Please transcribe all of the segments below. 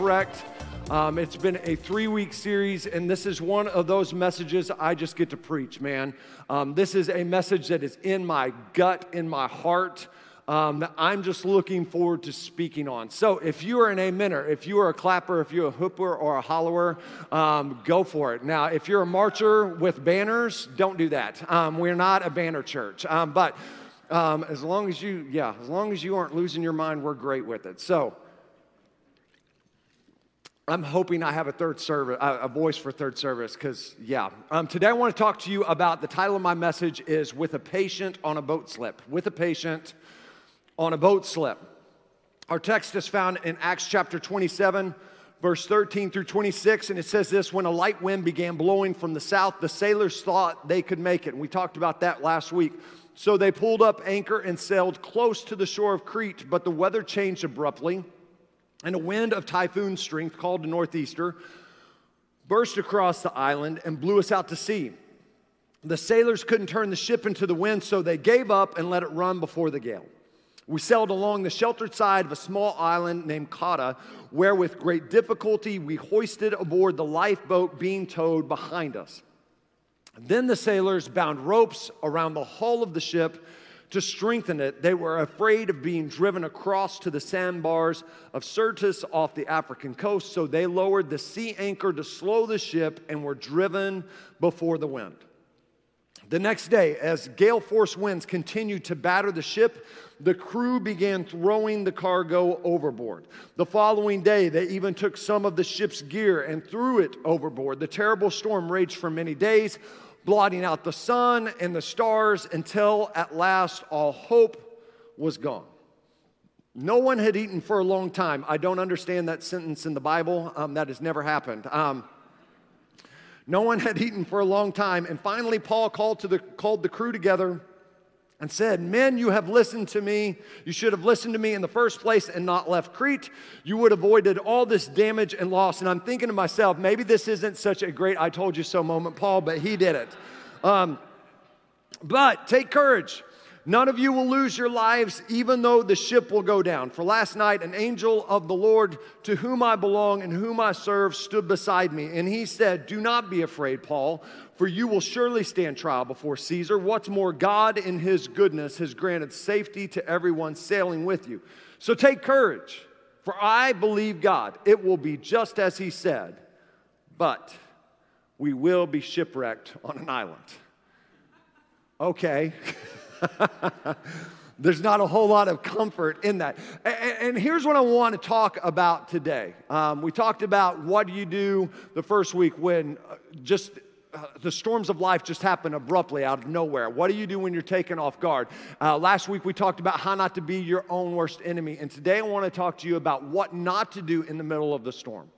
Shipwrecked. Um, it's been a three week series, and this is one of those messages I just get to preach, man. Um, this is a message that is in my gut, in my heart, um, that I'm just looking forward to speaking on. So if you are an amener, if you are a clapper, if you're a hooper or a hollower, um, go for it. Now, if you're a marcher with banners, don't do that. Um, we're not a banner church. Um, but um, as long as you, yeah, as long as you aren't losing your mind, we're great with it. So, I'm hoping I have a third service, a voice for third service, because yeah. Um, today I want to talk to you about the title of my message is "With a Patient on a Boat Slip." With a patient on a boat slip. Our text is found in Acts chapter 27, verse 13 through 26, and it says this: When a light wind began blowing from the south, the sailors thought they could make it. And we talked about that last week. So they pulled up anchor and sailed close to the shore of Crete, but the weather changed abruptly, and a wind of typhoon strength, called a northeaster, burst across the island and blew us out to sea. The sailors couldn't turn the ship into the wind, so they gave up and let it run before the gale. We sailed along the sheltered side of a small island named Cauda, where with great difficulty we hoisted aboard the lifeboat being towed behind us. Then the sailors bound ropes around the hull of the ship to strengthen it. They were afraid of being driven across to the sandbars of Syrtis off the African coast, so they lowered the sea anchor to slow the ship and were driven before the wind. The next day, as gale force winds continued to batter the ship, the crew began throwing the cargo overboard. The following day, they even took some of the ship's gear and threw it overboard. The terrible storm raged for many days, blotting out the sun and the stars until at last all hope was gone. No one had eaten for a long time. I don't understand that sentence in the Bible. Um, that has never happened. Um, no one had eaten for a long time. And finally, Paul called, to the, called the crew together and said, Men, you have listened to me. You should have listened to me in the first place and not left Crete. You would have avoided all this damage and loss. And I'm thinking to myself, maybe this isn't such a great I told you so moment, Paul, but he did it. Um, but take courage. None of you will lose your lives, even though the ship will go down. For last night, an angel of the Lord, to whom I belong and whom I serve, stood beside me. And he said, Do not be afraid, Paul, for you will surely stand trial before Caesar. What's more, God, in his goodness, has granted safety to everyone sailing with you. So take courage, for I believe God. It will be just as he said, but we will be shipwrecked on an island. Okay. There's not a whole lot of comfort in that. And, here's what I want to talk about today. Um, we talked about what do you do the first week when uh, just uh, the storms of life just happen abruptly out of nowhere. What do you do when you're taken off guard? Uh, last week we talked about how not to be your own worst enemy. And today I want to talk to you about what not to do in the middle of the storm.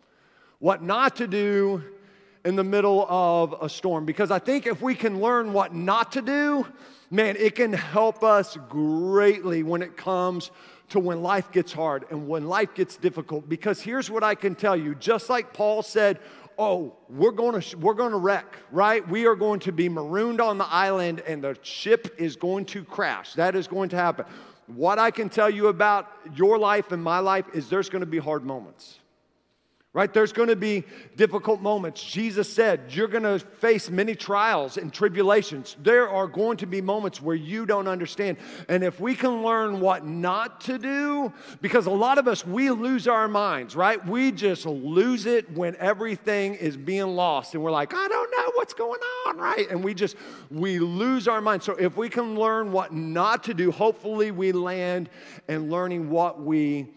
What not to do in the middle of a storm. Because I think if we can learn what not to do, man, it can help us greatly when it comes to when life gets hard and when life gets difficult. Because here's what I can tell you just like Paul said, oh, we're going to we're going to wreck, right? We are going to be marooned on the island and the ship is going to crash. That is going to happen. What I can tell you about your life and my life is there's going to be hard moments right? There's going to be difficult moments. Jesus said, You're going to face many trials and tribulations. There are going to be moments where you don't understand. And if we can learn what not to do, because a lot of us, we lose our minds, right? We just lose it when everything is being lost. And we're like, I don't know what's going on, right? And we just, we lose our minds. So if we can learn what not to do, hopefully we land and learning what we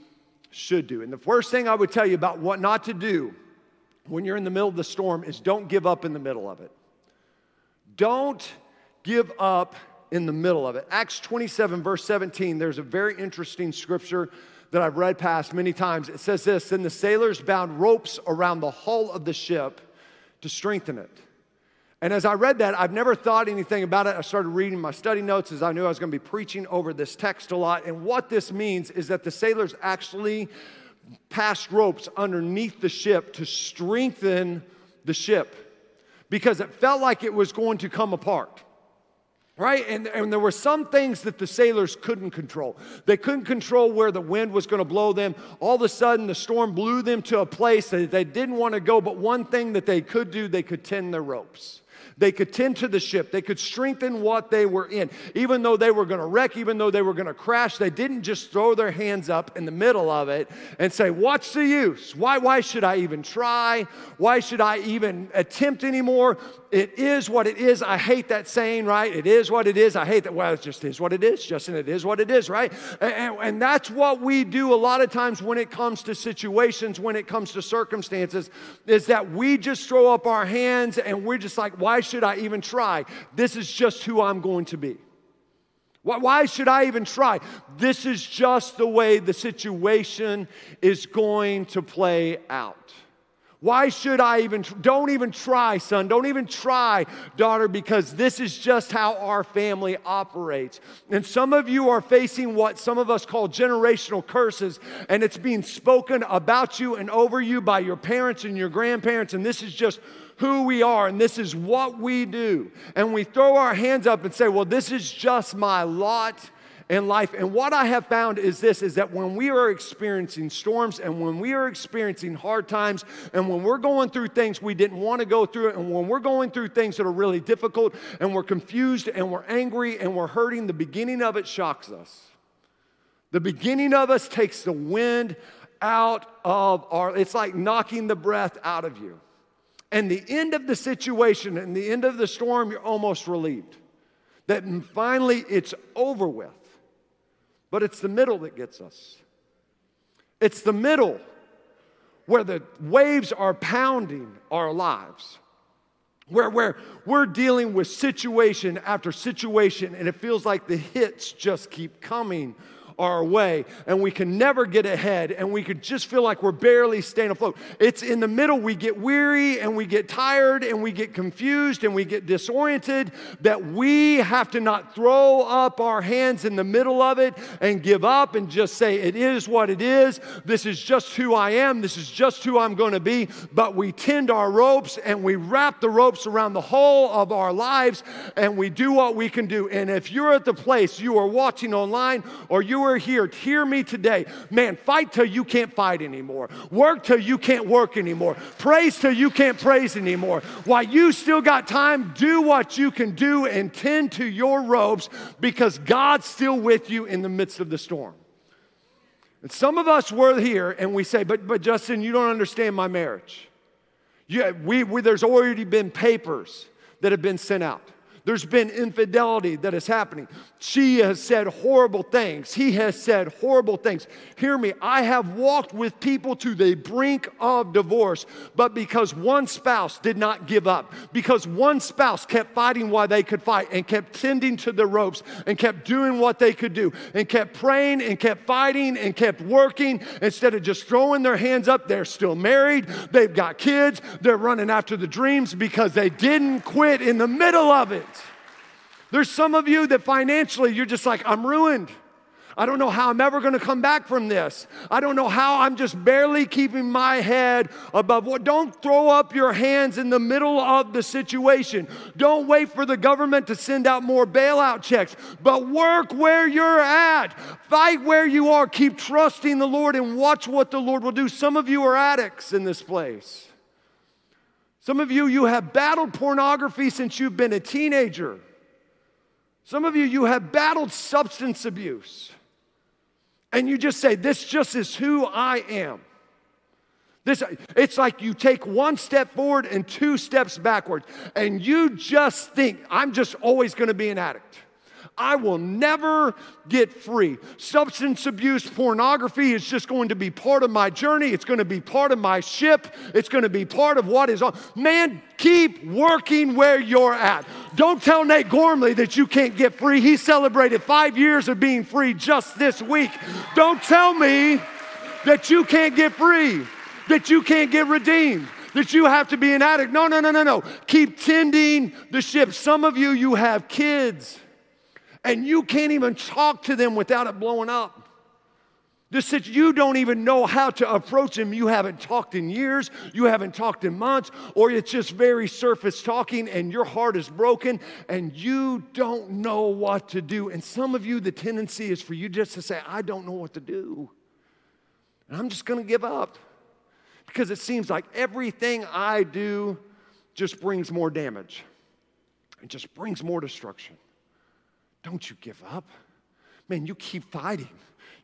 should do. And the first thing I would tell you about what not to do when you're in the middle of the storm is don't give up in the middle of it. Don't give up in the middle of it. Acts 27, verse 17, there's a very interesting scripture that I've read past many times. It says this Then the sailors bound ropes around the hull of the ship to strengthen it. And as I read that, I've never thought anything about it. I started reading my study notes as I knew I was going to be preaching over this text a lot. And what this means is that the sailors actually passed ropes underneath the ship to strengthen the ship because it felt like it was going to come apart right? And, and there were some things that the sailors couldn't control. They couldn't control where the wind was going to blow them. All of a sudden, the storm blew them to a place that they didn't want to go. But one thing that they could do, they could tend their ropes. They could tend to the ship. They could strengthen what they were in. Even though they were going to wreck, even though they were going to crash, they didn't just throw their hands up in the middle of it and say, What's the use? Why, why should I even try? Why should I even attempt anymore? It is what it is. I hate that saying, right? It is what it is. I hate that. Well, it just is what it is, Justin. It is what it is, right? And, and that's what we do a lot of times when it comes to situations, when it comes to circumstances, is that we just throw up our hands and we're just like, why should I even try? This is just who I'm going to be. Why should I even try? This is just the way the situation is going to play out. Why should I even? Don't even try, son. Don't even try, daughter, because this is just how our family operates. And some of you are facing what some of us call generational curses, and it's being spoken about you and over you by your parents and your grandparents, and this is just who we are and this is what we do. And we throw our hands up and say, Well, this is just my lot in life. And what I have found is this is that when we are experiencing storms and when we are experiencing hard times and when we're going through things we didn't want to go through and when we're going through things that are really difficult and we're confused and we're angry and we're hurting, the beginning of it shocks us. The beginning of us takes the wind out of our, it's like knocking the breath out of you. And the end of the situation and the end of the storm, you're almost relieved. That finally it's over with. But it's the middle that gets us. It's the middle where the waves are pounding our lives, where, where we're dealing with situation after situation, and it feels like the hits just keep coming our way and we can never get ahead and we could just feel like we're barely staying afloat. It's in the middle we get weary and we get tired and we get confused and we get disoriented that we have to not throw up our hands in the middle of it and give up and just say, It is what it is. This is just who I am. This is just who I'm going to be. But we tend our ropes and we wrap the ropes around the whole of our lives and we do what we can do. And if you're at the place you are watching online or you are here, hear me today. Man, fight till you can't fight anymore. Work till you can't work anymore. Praise till you can't praise anymore. While you still got time, do what you can do and tend to your robes because God's still with you in the midst of the storm. And some of us were here and we say, but, but Justin, you don't understand my marriage. Yeah, we, we, there's already been papers that have been sent out. There's been infidelity that is happening. She has said horrible things. He has said horrible things. Hear me, I have walked with people to the brink of divorce, but because one spouse did not give up, because one spouse kept fighting while they could fight and kept tending to the ropes and kept doing what they could do and kept praying and kept fighting and kept working instead of just throwing their hands up, they're still married, they've got kids, they're running after the dreams because they didn't quit in the middle of it. There's some of you that financially you're just like, I'm ruined. I don't know how I'm ever to come back from this. I don't know how I'm just barely keeping my head above what. Don't throw up your hands in the middle of the situation. Don't wait for the government to send out more bailout checks, but work where you're at. Fight where you are. Keep trusting the Lord and watch what the Lord will do. Some of you are addicts in this place. Some of you, you have battled pornography since you've been a teenager. Some of you, you have battled substance abuse. And you just say, This just is who I am. This, it's like you take one step forward and two steps backward, and you just think, I'm just always gonna be an addict. I will never get free. Substance abuse, pornography is just going to be part of my journey. It's going to be part of my ship. It's going to be part of what is on. Man, keep working where you're at. Don't tell Nate Gormley that you can't get free. He celebrated five years of being free just this week. Don't tell me that you can't get free, that you can't get redeemed that you have to be an addict. No, no, no, no, no. Keep tending the ship. Some of you, you have kids and you can't even talk to them without it blowing up. This that you don't even know how to approach them. You haven't talked in years, you haven't talked in months, or it's just very surface talking and your heart is broken and you don't know what to do. And some of you, the tendency is for you just to say, I don't know what to do. And I'm just gonna give up because it seems like everything I do just brings more damage, it just brings more destruction. Don't you give up. Man, you keep fighting.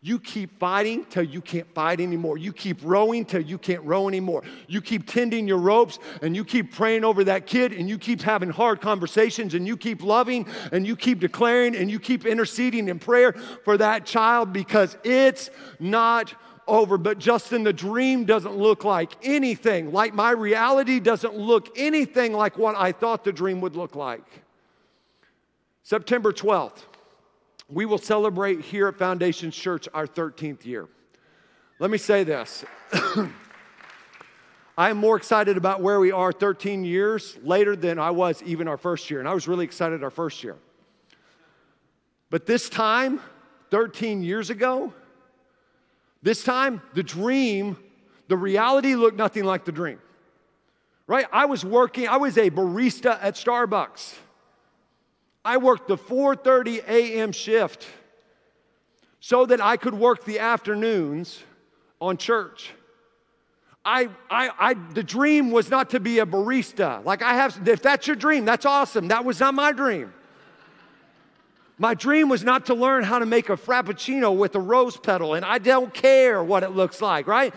You keep fighting till you can't fight anymore. You keep rowing till you can't row anymore. You keep tending your ropes and you keep praying over that kid and you keep having hard conversations and you keep loving and you keep declaring and you keep interceding in prayer for that child because it's not over. But Justin, the dream doesn't look like anything, like my reality doesn't look anything like what I thought the dream would look like. September 12th, we will celebrate here at Foundation Church our 13th year. Let me say this. I am more excited about where we are 13 years later than I was even our first year. And I was really excited our first year. But this time, 13 years ago, this time, the dream, the reality looked nothing like the dream. Right? I was working, I was a barista at Starbucks. I worked the 4:30 a.m. shift so that I could work the afternoons on church. I, I, I, the dream was not to be a barista. Like I have, if that's your dream, that's awesome. That was not my dream. My dream was not to learn how to make a frappuccino with a rose petal, and I don't care what it looks like, right?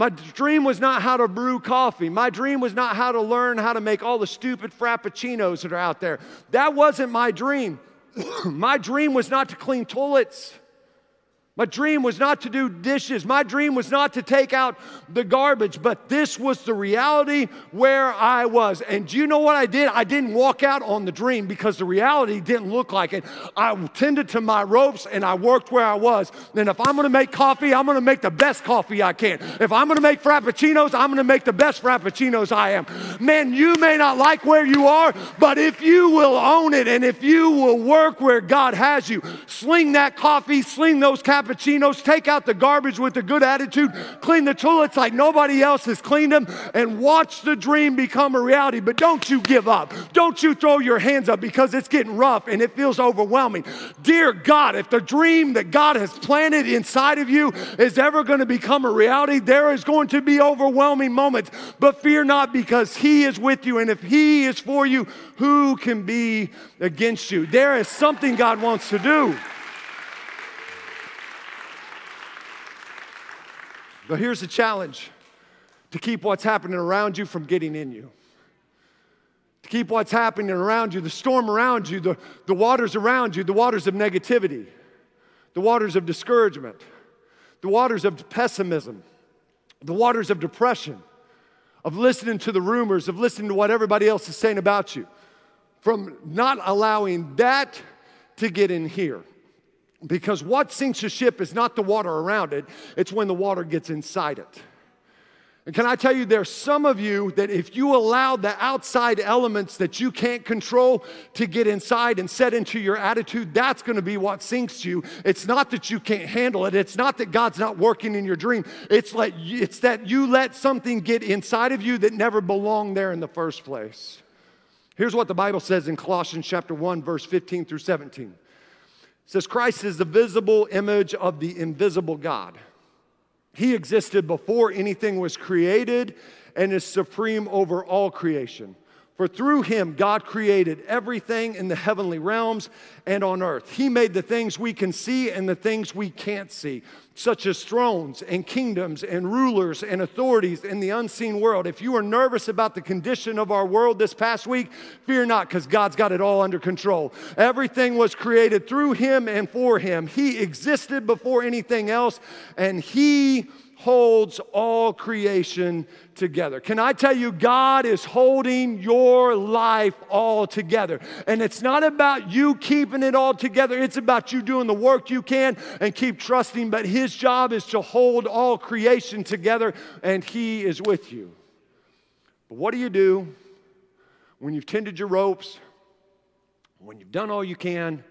My dream was not how to brew coffee. My dream was not how to learn how to make all the stupid frappuccinos that are out there. That wasn't my dream. my dream was not to clean toilets. My dream was not to do dishes. My dream was not to take out the garbage, but this was the reality where I was. And do you know what I did? I didn't walk out on the dream because the reality didn't look like it. I tended to my ropes and I worked where I was. And if I'm gonna make coffee, I'm gonna make the best coffee I can. If I'm gonna make frappuccinos, I'm gonna make the best frappuccinos I am. Man, you may not like where you are, but if you will own it and if you will work where God has you, sling that coffee, sling those cappuccinos, take out the garbage with a good attitude, clean the toilets like nobody else has cleaned them, and watch the dream become a reality. But don't you give up. Don't you throw your hands up because it's getting rough and it feels overwhelming. Dear God, if the dream that God has planted inside of you is ever going to become a reality, there is going to be overwhelming moments. But fear not because He is with you. And if He is for you, who can be against you? There is something God wants to do. But here's the challenge to keep what's happening around you from getting in you. To keep what's happening around you, the storm around you, the, the waters around you, the waters of negativity, the waters of discouragement, the waters of pessimism, the waters of depression, of listening to the rumors, of listening to what everybody else is saying about you, from not allowing that to get in here. Because what sinks a ship is not the water around it, it's when the water gets inside it. And can I tell you, there's some of you that if you allow the outside elements that you can't control to get inside and set into your attitude, that's gonna be what sinks you. It's not that you can't handle it, it's not that God's not working in your dream, it's, let, it's that you let something get inside of you that never belonged there in the first place. Here's what the Bible says in Colossians chapter 1, verse 15 through 17 says Christ is the visible image of the invisible God. He existed before anything was created and is supreme over all creation. For through him, God created everything in the heavenly realms and on earth. He made the things we can see and the things we can't see, such as thrones and kingdoms and rulers and authorities in the unseen world. If you are nervous about the condition of our world this past week, fear not, because God's got it all under control. Everything was created through him and for him. He existed before anything else, and he holds all creation together. Can I tell you, God is holding your life all together. And it's not about you keeping it all together, it's about you doing the work you can and keep trusting. But His job is to hold all creation together, and He is with you. But what do you do when you've tended your ropes, when you've done all you can,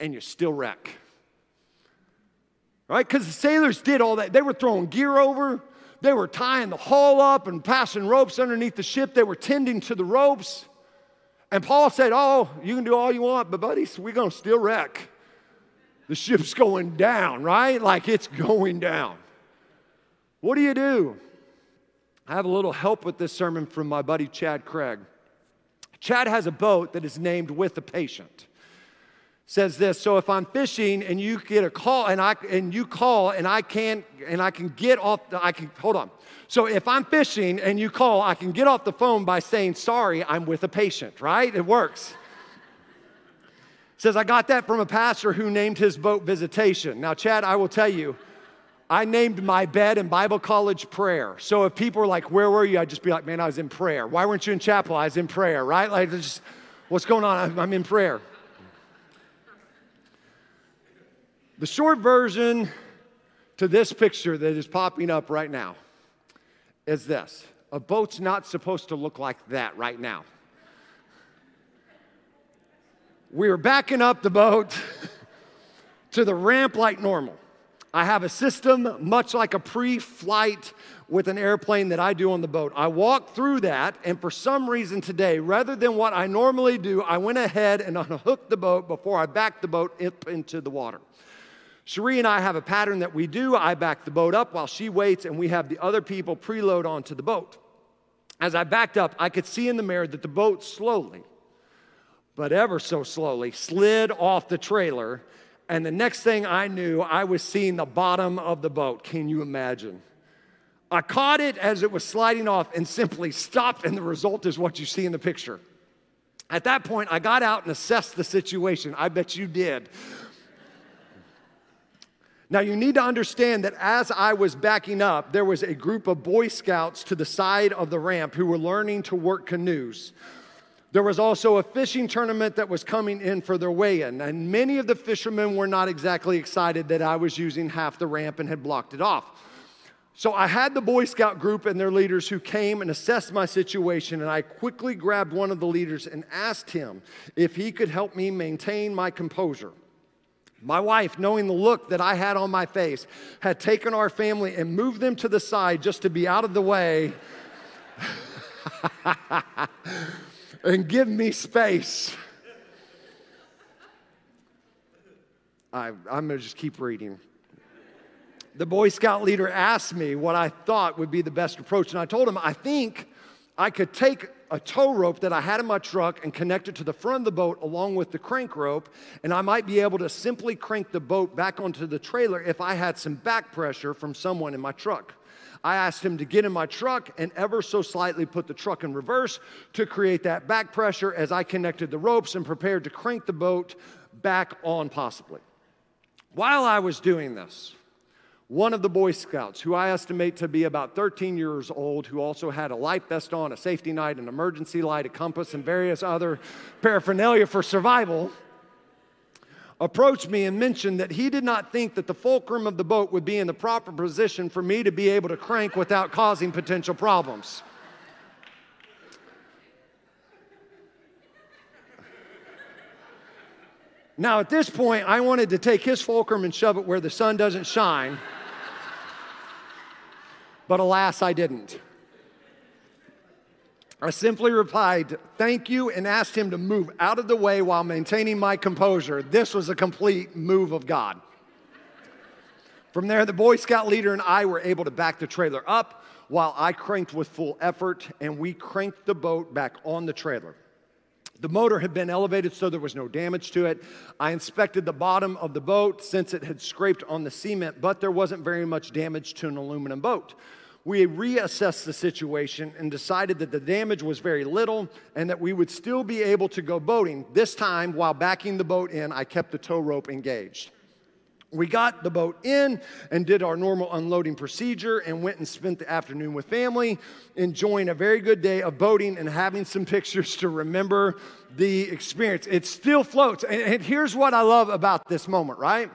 and you still wreck? Right? Because the sailors did all that. They were throwing gear over, they were tying the hull up and passing ropes underneath the ship, they were tending to the ropes. And Paul said, Oh, you can do all you want, but buddies, we're going to still wreck. The ship's going down, right? Like it's going down. What do you do? I have a little help with this sermon from my buddy Chad Craig. Chad has a boat that is named With a Patient says this so if i'm fishing and you get a call and i and you call and i can't and i can get off the, i can hold on so if i'm fishing and you call i can get off the phone by saying sorry i'm with a patient right it works says i got that from a pastor who named his boat visitation now chad i will tell you I named my bed in Bible college prayer. So if people were like, Where were you? I'd just be like, Man, I was in prayer. Why weren't you in chapel? I was in prayer, right? Like, just, what's going on? I'm in prayer. The short version to this picture that is popping up right now is this a boat's not supposed to look like that right now. We are backing up the boat to the ramp like normal. I have a system much like a pre flight with an airplane that I do on the boat. I walk through that, and for some reason today, rather than what I normally do, I went ahead and unhooked the boat before I backed the boat up into the water. Cherie and I have a pattern that we do. I back the boat up while she waits, and we have the other people preload onto the boat. As I backed up, I could see in the mirror that the boat slowly, but ever so slowly, slid off the trailer. And the next thing I knew, I was seeing the bottom of the boat. Can you imagine? I caught it as it was sliding off and simply stopped, and the result is what you see in the picture. At that point, I got out and assessed the situation. I bet you did. Now, you need to understand that as I was backing up, there was a group of Boy Scouts to the side of the ramp who were learning to work canoes. There was also a fishing tournament that was coming in for their weigh in, and many of the fishermen were not exactly excited that I was using half the ramp and had blocked it off. So I had the Boy Scout group and their leaders who came and assessed my situation, and I quickly grabbed one of the leaders and asked him if he could help me maintain my composure. My wife, knowing the look that I had on my face, had taken our family and moved them to the side just to be out of the way and give me space. I, am going to just keep reading. The Boy Scout leader asked me what I thought would be the best approach, and I told him I think I could take a tow rope that I had in my truck and connect it to the front of the boat along with the crank rope, and I might be able to simply crank the boat back onto the trailer if I had some back pressure from someone in my truck. I asked him to get in my truck and ever so slightly put the truck in reverse to create that back pressure as I connected the ropes and prepared to crank the boat back on, possibly. While I was doing this, one of the Boy Scouts, who I estimate to be about 13 years old, who also had a life vest on, a safety light, an emergency light, a compass, and various other paraphernalia for survival, approached me and mentioned that he did not think that the fulcrum of the boat would be in the proper position for me to be able to crank without causing potential problems. Now, at this point, I wanted to take his fulcrum and shove it where the sun doesn't shine. But alas, I didn't. I simply replied, Thank you, and asked him to move out of the way while maintaining my composure. This was a complete move of God. From there, the Boy Scout leader and I were able to back the trailer up while I cranked with full effort, and we cranked the boat back on the trailer. The motor had been elevated so there was no damage to it. I inspected the bottom of the boat since it had scraped on the cement, but there wasn't very much damage to an aluminum boat. We reassessed the situation and decided that the damage was very little and that we would still be able to go boating. This time, while backing the boat in, I kept the tow rope engaged. We got the boat in and did our normal unloading procedure and went and spent the afternoon with family, enjoying a very good day of boating and having some pictures to remember the experience. It still floats. And, here's what I love about this moment, right?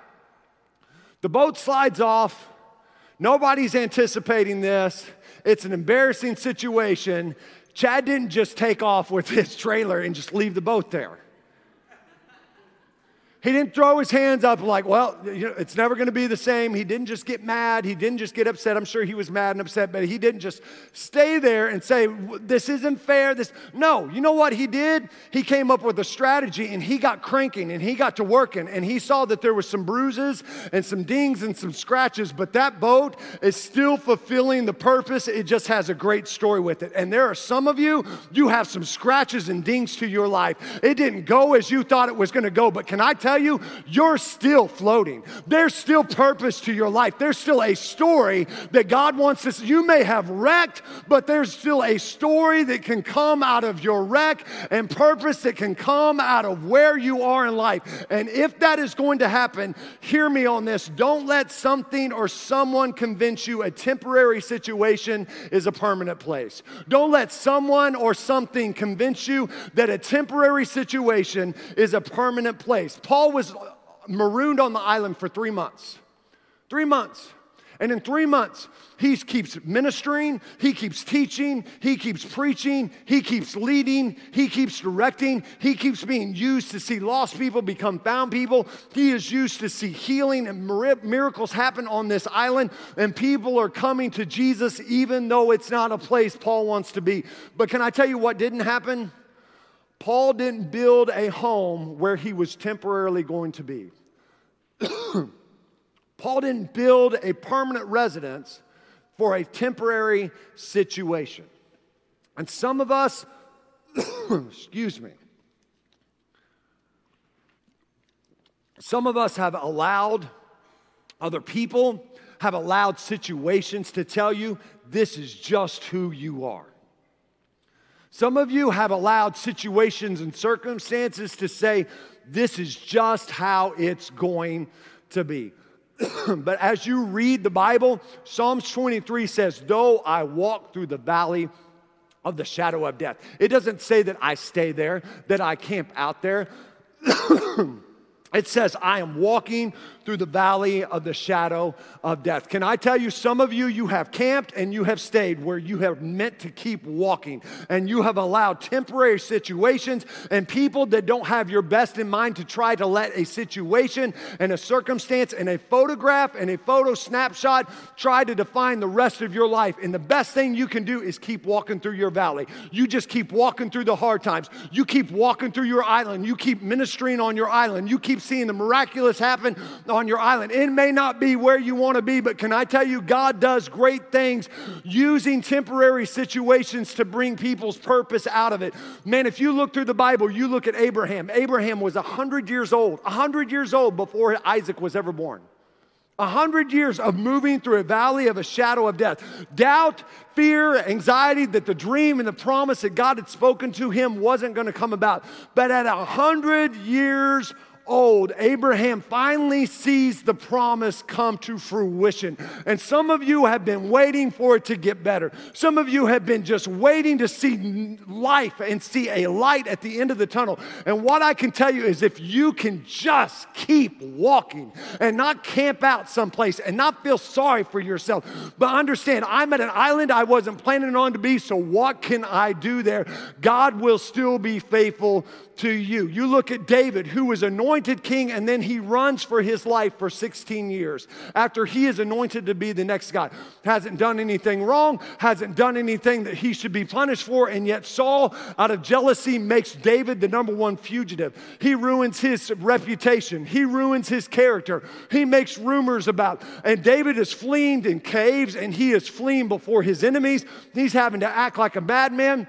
The boat slides off. Nobody's anticipating this. It's an embarrassing situation. Chad didn't just take off with his trailer and just leave the boat there. He didn't throw his hands up like, well, you know, it's never going to be the same. He didn't just get mad. He didn't just get upset. I'm sure he was mad and upset, but he didn't just stay there and say, this isn't fair. This No, you know what he did? He came up with a strategy and he got cranking and he got to working and he saw that there was some bruises and some dings and some scratches, but that boat is still fulfilling the purpose. It just has a great story with it. And there are some of you, you have some scratches and dings to your life. It didn't go as you thought it was going to go, but can I tell tell you, you're still floating. There's still purpose to your life. There's still a story that God wants us. You may have wrecked, but there's still a story that can come out of your wreck and purpose that can come out of where you are in life. And if that is going to happen, hear me on this. Don't let something or someone convince you a temporary situation is a permanent place. Don't let someone or something convince you that a temporary situation is a permanent place. Paul Paul was marooned on the island for three months. Three months. And in three months, he keeps ministering, he keeps teaching, he keeps preaching, he keeps leading, he keeps directing, he keeps being used to see lost people become found people. He is used to see healing and miracles happen on this island, and people are coming to Jesus even though it's not a place Paul wants to be. But can I tell you what didn't happen? Paul didn't build a home where he was temporarily going to be. Paul didn't build a permanent residence for a temporary situation. And some of us, excuse me, some of us have allowed other people, have allowed situations to tell you this is just who you are. Some of you have allowed situations and circumstances to say, this is just how it's going to be. but as you read the Bible, Psalms 23 says, Though I walk through the valley of the shadow of death, it doesn't say that I stay there, that I camp out there. It says, I am walking through the valley of the shadow of death. Can I tell you, some of you, you have camped and you have stayed where you have meant to keep walking, and you have allowed temporary situations and people that don't have your best in mind to try to let a situation and a circumstance and a photograph and a photo snapshot try to define the rest of your life. And the best thing you can do is keep walking through your valley. You just keep walking through the hard times. You keep walking through your island. You keep ministering on your island. You keep seeing the miraculous happen on your island. It may not be where you want to be, but can I tell you, God does great things using temporary situations to bring people's purpose out of it. Man, if you look through the Bible, you look at Abraham. Abraham was 100 years old, 100 years old before Isaac was ever born. A hundred years of moving through a valley of a shadow of death. Doubt, fear, anxiety that the dream and the promise that God had spoken to him wasn't going to come about. But at a hundred years old, Abraham finally sees the promise come to fruition. And some of you have been waiting for it to get better. Some of you have been just waiting to see life and see a light at the end of the tunnel. And what I can tell you is if you can just keep walking and not camp out someplace and not feel sorry for yourself, but understand I'm at an island I wasn't planning on to be, so what can I do there? God will still be faithful to you. You look at David, who was anointed king, and then he runs for his life for 16 years after he is anointed to be the next guy. Hasn't done anything wrong, hasn't done anything that he should be punished for, and yet Saul, out of jealousy, makes David the number one fugitive. He ruins his reputation, he ruins his character, he makes rumors about. And David is fleeing in caves and he is fleeing before his enemies. He's having to act like a madman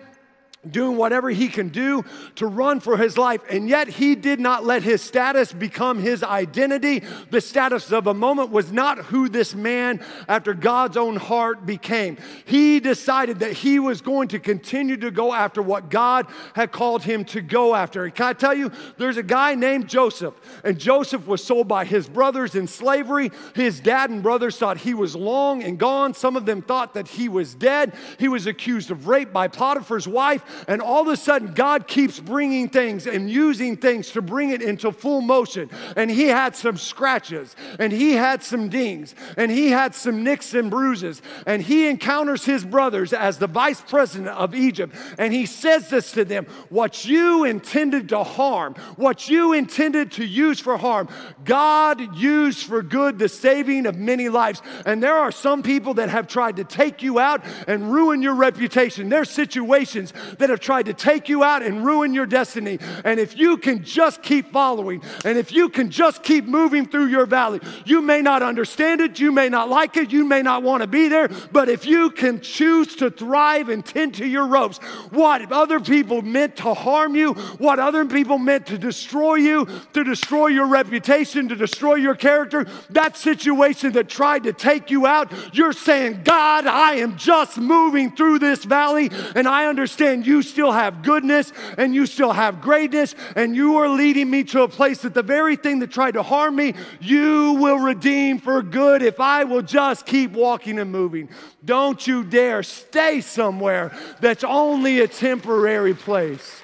doing whatever he can do to run for his life. And yet he did not let his status become his identity. The status of a moment was not who this man after God's own heart became. He decided that he was going to continue to go after what God had called him to go after. And can I tell you, there's a guy named Joseph, and Joseph was sold by his brothers in slavery. His dad and brothers thought he was long and gone. Some of them thought that he was dead. He was accused of rape by Potiphar's wife. And all of a sudden, God keeps bringing things and using things to bring it into full motion. And he had some scratches, and he had some dings, and he had some nicks and bruises. And he encounters his brothers as the vice president of Egypt. And he says this to them What you intended to harm, what you intended to use for harm, God used for good the saving of many lives. And there are some people that have tried to take you out and ruin your reputation. There's situations that have tried to take you out and ruin your destiny. And if you can just keep following, and if you can just keep moving through your valley, you may not understand it, you may not like it, you may not want to be there, but if you can choose to thrive and tend to your ropes, what if other people meant to harm you, what other people meant to destroy you, to destroy your reputation, to destroy your character, that situation that tried to take you out, you're saying, God, I am just moving through this valley, and I understand you still have goodness and you still have greatness, and you are leading me to a place that the very thing that tried to harm me, you will redeem for good if I will just keep walking and moving. Don't you dare stay somewhere that's only a temporary place.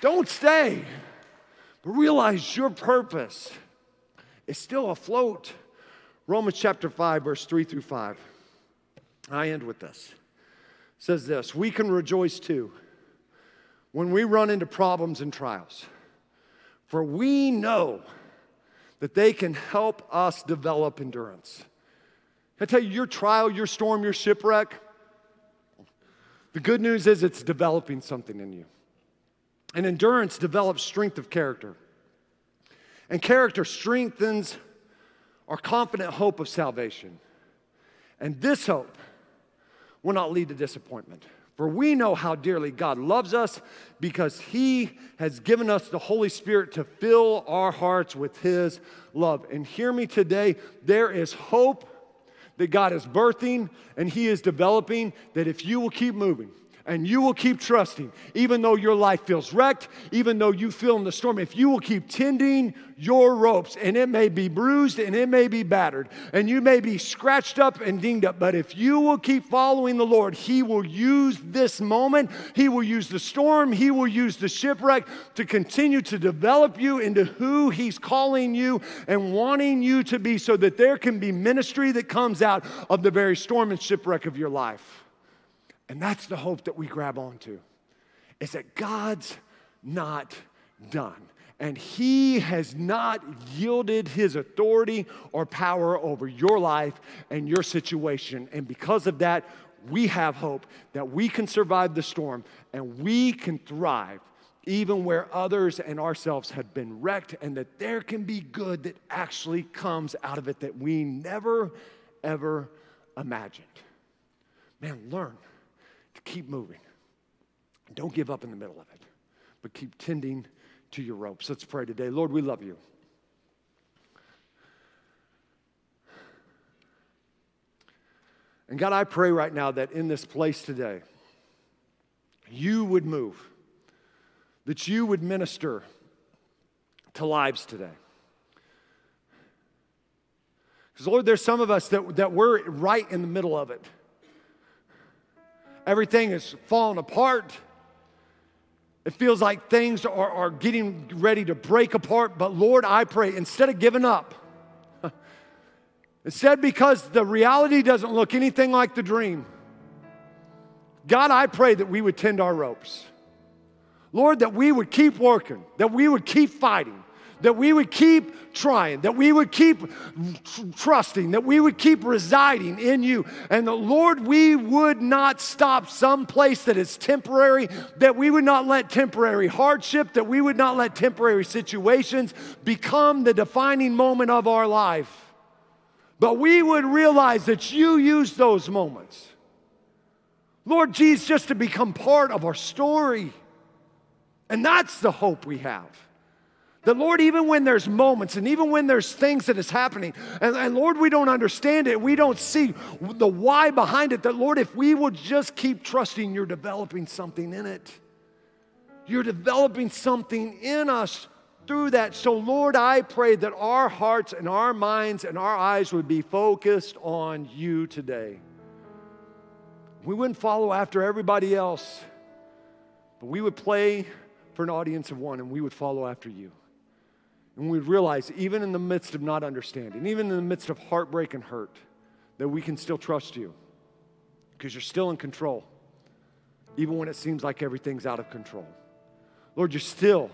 Don't stay, but realize your purpose is still afloat. Romans chapter 5, verse 3 through 5. I end with this. Says this We can rejoice too when we run into problems and trials, for we know that they can help us develop endurance. I tell you, your trial, your storm, your shipwreck, the good news is it's developing something in you. And endurance develops strength of character. And character strengthens our confident hope of salvation. And this hope will not lead to disappointment. For we know how dearly God loves us because He has given us the Holy Spirit to fill our hearts with His love. And hear me today, there is hope that God is birthing and He is developing, that if you will keep moving, and you will keep trusting, even though your life feels wrecked, even though you feel in the storm, if you will keep tending your ropes, and it may be bruised and it may be battered, and you may be scratched up and dinged up, but if you will keep following the Lord, He will use this moment, He will use the storm, He will use the shipwreck to continue to develop you into who He's calling you and wanting you to be so that there can be ministry that comes out of the very storm and shipwreck of your life. And that's the hope that we grab onto is that God's not done. And he has not yielded his authority or power over your life and your situation. And because of that, we have hope that we can survive the storm and we can thrive even where others and ourselves have been wrecked, and that there can be good that actually comes out of it that we never, ever imagined. Man, learn keep moving. Don't give up in the middle of it, but keep tending to your ropes. Let's pray today. Lord, we love you. And God, I pray right now that in this place today, you would move, that you would minister to lives today. Because, Lord, there's some of us that, that we're right in the middle of it. Everything is falling apart. It feels like things are, are getting ready to break apart. But Lord, I pray, instead of giving up, instead because the reality doesn't look anything like the dream, God, I pray that we would tend our ropes. Lord, that we would keep working, that we would keep fighting, that we would keep trying, that we would keep tr- trusting, that we would keep residing in you. And the Lord, we would not stop someplace that is temporary, that we would not let temporary hardship, that we would not let temporary situations become the defining moment of our life. But we would realize that you use those moments. Lord Jesus, just to become part of our story. And that's the hope we have. That Lord, even when there's moments and even when there's things that is happening, and, and, Lord, we don't understand it, we don't see the why behind it, that Lord, if we would just keep trusting, you're developing something in it. You're developing something in us through that. So, Lord, I pray that our hearts and our minds and our eyes would be focused on you today. We wouldn't follow after everybody else, but we would play for an audience of one and we would follow after you. And we'd realize, even in the midst of not understanding, even in the midst of heartbreak and hurt, that we can still trust you because you're still in control, even when it seems like everything's out of control. Lord, you're still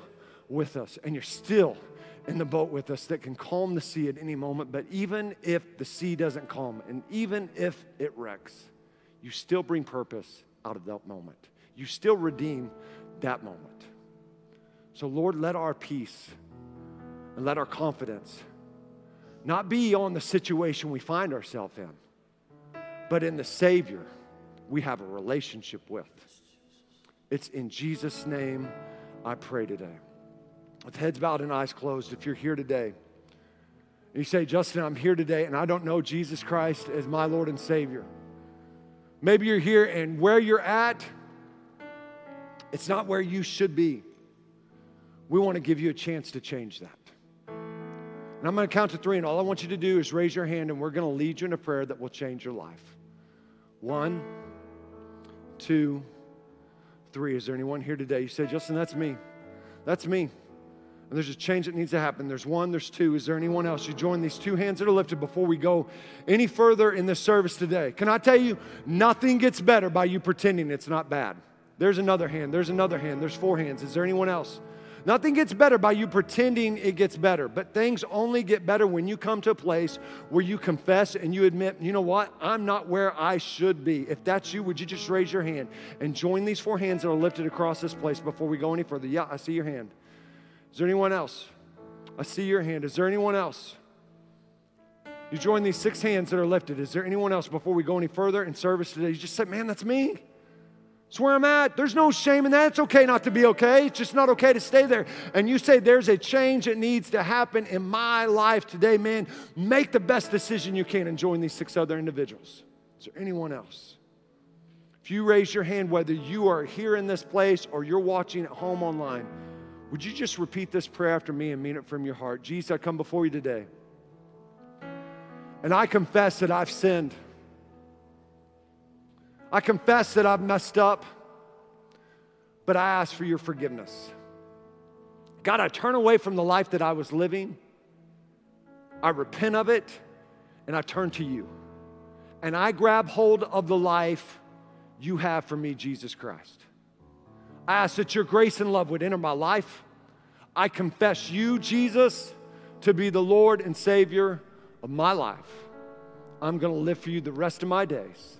with us and you're still in the boat with us that can calm the sea at any moment. But even if the sea doesn't calm and even if it wrecks, you still bring purpose out of that moment. You still redeem that moment. So, Lord, let our peace and let our confidence not be on the situation we find ourselves in, but in the Savior we have a relationship with. It's in Jesus' name I pray today. With heads bowed and eyes closed, if you're here today, you say, Justin, I'm here today and I don't know Jesus Christ as my Lord and Savior. Maybe you're here and where you're at, it's not where you should be. We want to give you a chance to change that. And I'm going to count to three, and all I want you to do is raise your hand, and we're going to lead you in a prayer that will change your life. One, two, three. Is there anyone here today? You say, Justin, that's me. That's me. And there's a change that needs to happen. There's one, there's two. Is there anyone else? You join these two hands that are lifted before we go any further in this service today. Can I tell you, nothing gets better by you pretending it's not bad. There's another hand. There's another hand. There's four hands. Is there anyone else? Nothing gets better by you pretending it gets better, but things only get better when you come to a place where you confess and you admit, you know what, I'm not where I should be. If that's you, would you just raise your hand and join these four hands that are lifted across this place before we go any further? Yeah, I see your hand. Is there anyone else? I see your hand. Is there anyone else? You join these six hands that are lifted. Is there anyone else before we go any further in service today? You just said, man, that's me. It's where I'm at. There's no shame in that. It's okay not to be okay. It's just not okay to stay there. And you say, There's a change that needs to happen in my life today, man. Make the best decision you can and join these six other individuals. Is there anyone else? If you raise your hand, whether you are here in this place or you're watching at home online, would you just repeat this prayer after me and mean it from your heart? Jesus, I come before you today. And I confess that I've sinned. I confess that I've messed up, but I ask for your forgiveness. God, I turn away from the life that I was living. I repent of it and I turn to you. And I grab hold of the life you have for me, Jesus Christ. I ask that your grace and love would enter my life. I confess you, Jesus, to be the Lord and Savior of my life. I'm going to live for you the rest of my days.